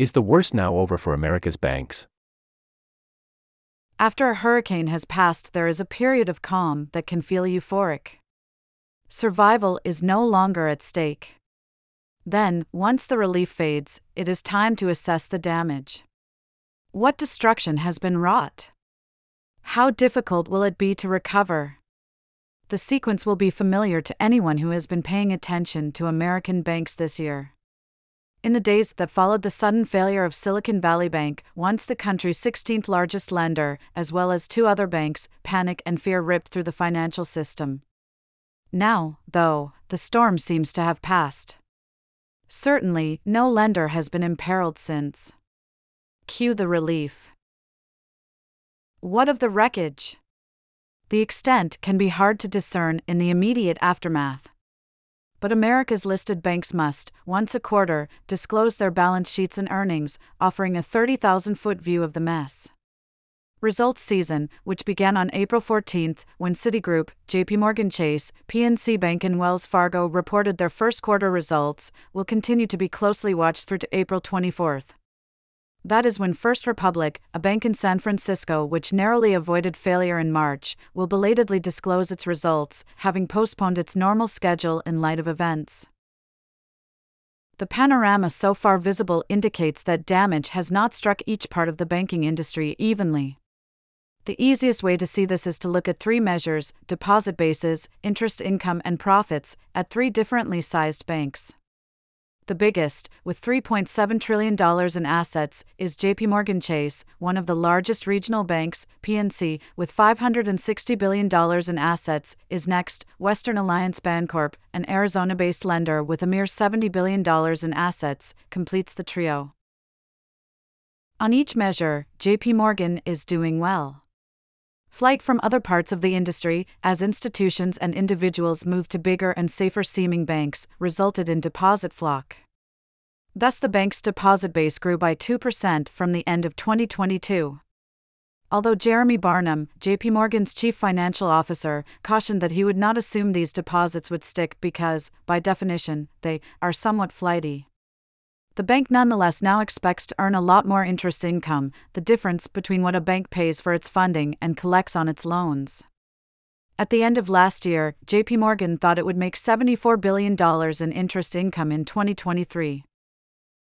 Is the worst now over for America's banks? After a hurricane has passed, there is a period of calm that can feel euphoric. Survival is no longer at stake. Then, once the relief fades, it is time to assess the damage. What destruction has been wrought? How difficult will it be to recover? The sequence will be familiar to anyone who has been paying attention to American banks this year. In the days that followed the sudden failure of Silicon Valley Bank, once the country's 16th largest lender, as well as two other banks, panic and fear ripped through the financial system. Now, though, the storm seems to have passed. Certainly, no lender has been imperiled since. Cue the relief. What of the wreckage? The extent can be hard to discern in the immediate aftermath but America's listed banks must, once a quarter, disclose their balance sheets and earnings, offering a 30,000 foot view of the mess. Results season, which began on April 14 when Citigroup, JP Morgan Chase, PNC Bank, and Wells Fargo reported their first quarter results, will continue to be closely watched through to April 24. That is when First Republic, a bank in San Francisco which narrowly avoided failure in March, will belatedly disclose its results, having postponed its normal schedule in light of events. The panorama so far visible indicates that damage has not struck each part of the banking industry evenly. The easiest way to see this is to look at three measures deposit bases, interest income, and profits at three differently sized banks. The biggest, with $3.7 trillion in assets, is JP Morgan Chase, one of the largest regional banks. PNC, with $560 billion in assets, is next. Western Alliance Bancorp, an Arizona based lender with a mere $70 billion in assets, completes the trio. On each measure, JP Morgan is doing well. Flight from other parts of the industry, as institutions and individuals moved to bigger and safer seeming banks, resulted in deposit flock. Thus, the bank's deposit base grew by 2% from the end of 2022. Although Jeremy Barnum, JP Morgan's chief financial officer, cautioned that he would not assume these deposits would stick because, by definition, they are somewhat flighty. The bank nonetheless now expects to earn a lot more interest income, the difference between what a bank pays for its funding and collects on its loans. At the end of last year, JP Morgan thought it would make $74 billion in interest income in 2023.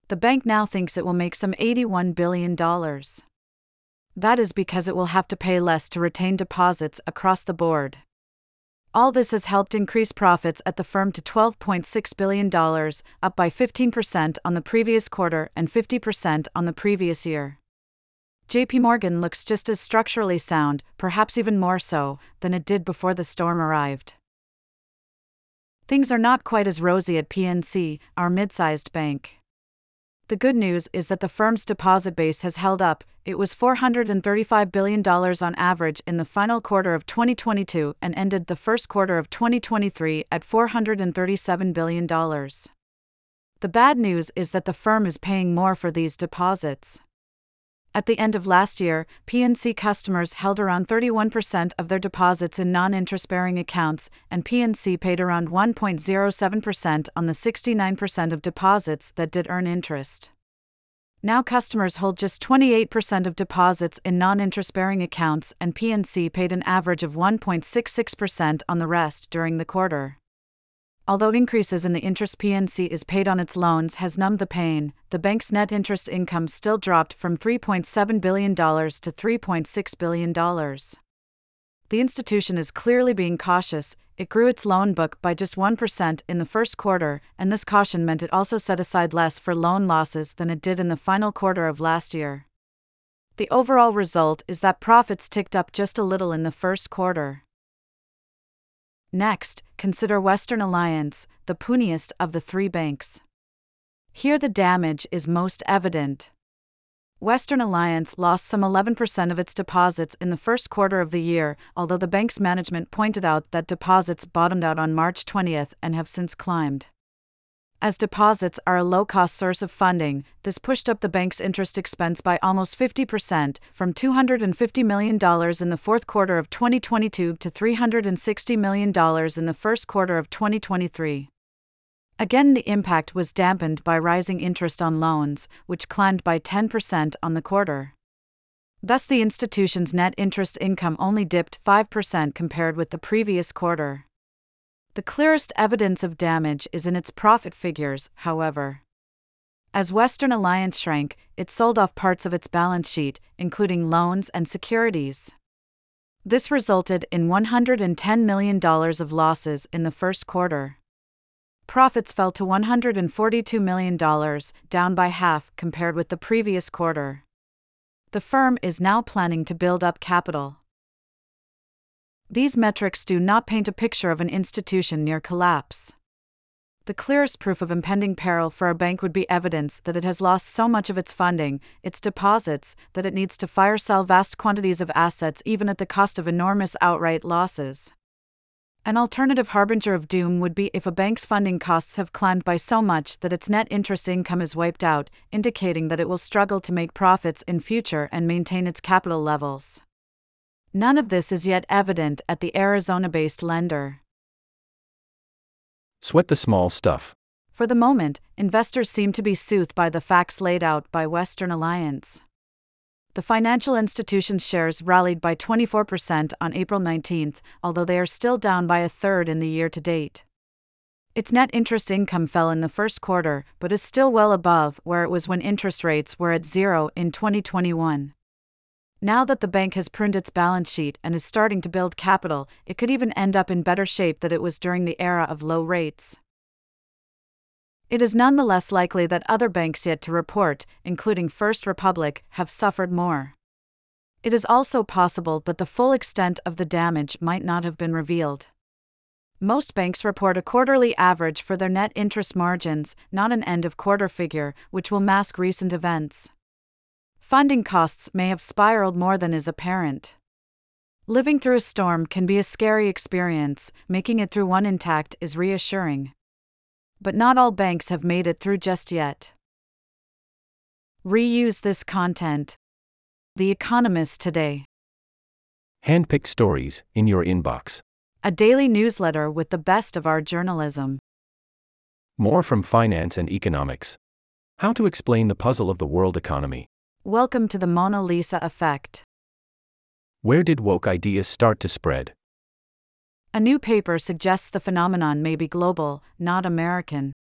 The bank now thinks it will make some $81 billion. That is because it will have to pay less to retain deposits across the board. All this has helped increase profits at the firm to $12.6 billion, up by 15% on the previous quarter and 50% on the previous year. JP Morgan looks just as structurally sound, perhaps even more so, than it did before the storm arrived. Things are not quite as rosy at PNC, our mid sized bank. The good news is that the firm's deposit base has held up. It was $435 billion on average in the final quarter of 2022 and ended the first quarter of 2023 at $437 billion. The bad news is that the firm is paying more for these deposits. At the end of last year, PNC customers held around 31% of their deposits in non interest bearing accounts, and PNC paid around 1.07% on the 69% of deposits that did earn interest. Now customers hold just 28% of deposits in non interest bearing accounts, and PNC paid an average of 1.66% on the rest during the quarter. Although increases in the interest PNC is paid on its loans has numbed the pain, the bank's net interest income still dropped from $3.7 billion to $3.6 billion. The institution is clearly being cautious. It grew its loan book by just 1% in the first quarter, and this caution meant it also set aside less for loan losses than it did in the final quarter of last year. The overall result is that profits ticked up just a little in the first quarter. Next, consider Western Alliance, the puniest of the three banks. Here the damage is most evident. Western Alliance lost some 11% of its deposits in the first quarter of the year, although the bank's management pointed out that deposits bottomed out on March 20th and have since climbed. As deposits are a low cost source of funding, this pushed up the bank's interest expense by almost 50%, from $250 million in the fourth quarter of 2022 to $360 million in the first quarter of 2023. Again, the impact was dampened by rising interest on loans, which climbed by 10% on the quarter. Thus, the institution's net interest income only dipped 5% compared with the previous quarter. The clearest evidence of damage is in its profit figures, however. As Western Alliance shrank, it sold off parts of its balance sheet, including loans and securities. This resulted in $110 million of losses in the first quarter. Profits fell to $142 million, down by half compared with the previous quarter. The firm is now planning to build up capital. These metrics do not paint a picture of an institution near collapse. The clearest proof of impending peril for a bank would be evidence that it has lost so much of its funding, its deposits, that it needs to fire sell vast quantities of assets even at the cost of enormous outright losses. An alternative harbinger of doom would be if a bank's funding costs have climbed by so much that its net interest income is wiped out, indicating that it will struggle to make profits in future and maintain its capital levels. None of this is yet evident at the Arizona based lender. Sweat the small stuff. For the moment, investors seem to be soothed by the facts laid out by Western Alliance. The financial institution's shares rallied by 24% on April 19, although they are still down by a third in the year to date. Its net interest income fell in the first quarter, but is still well above where it was when interest rates were at zero in 2021. Now that the bank has pruned its balance sheet and is starting to build capital, it could even end up in better shape than it was during the era of low rates. It is nonetheless likely that other banks yet to report, including First Republic, have suffered more. It is also possible that the full extent of the damage might not have been revealed. Most banks report a quarterly average for their net interest margins, not an end of quarter figure, which will mask recent events funding costs may have spiraled more than is apparent. Living through a storm can be a scary experience, making it through one intact is reassuring. But not all banks have made it through just yet. Reuse this content. The Economist Today. Handpicked stories in your inbox. A daily newsletter with the best of our journalism. More from finance and economics. How to explain the puzzle of the world economy. Welcome to the Mona Lisa effect. Where did woke ideas start to spread? A new paper suggests the phenomenon may be global, not American.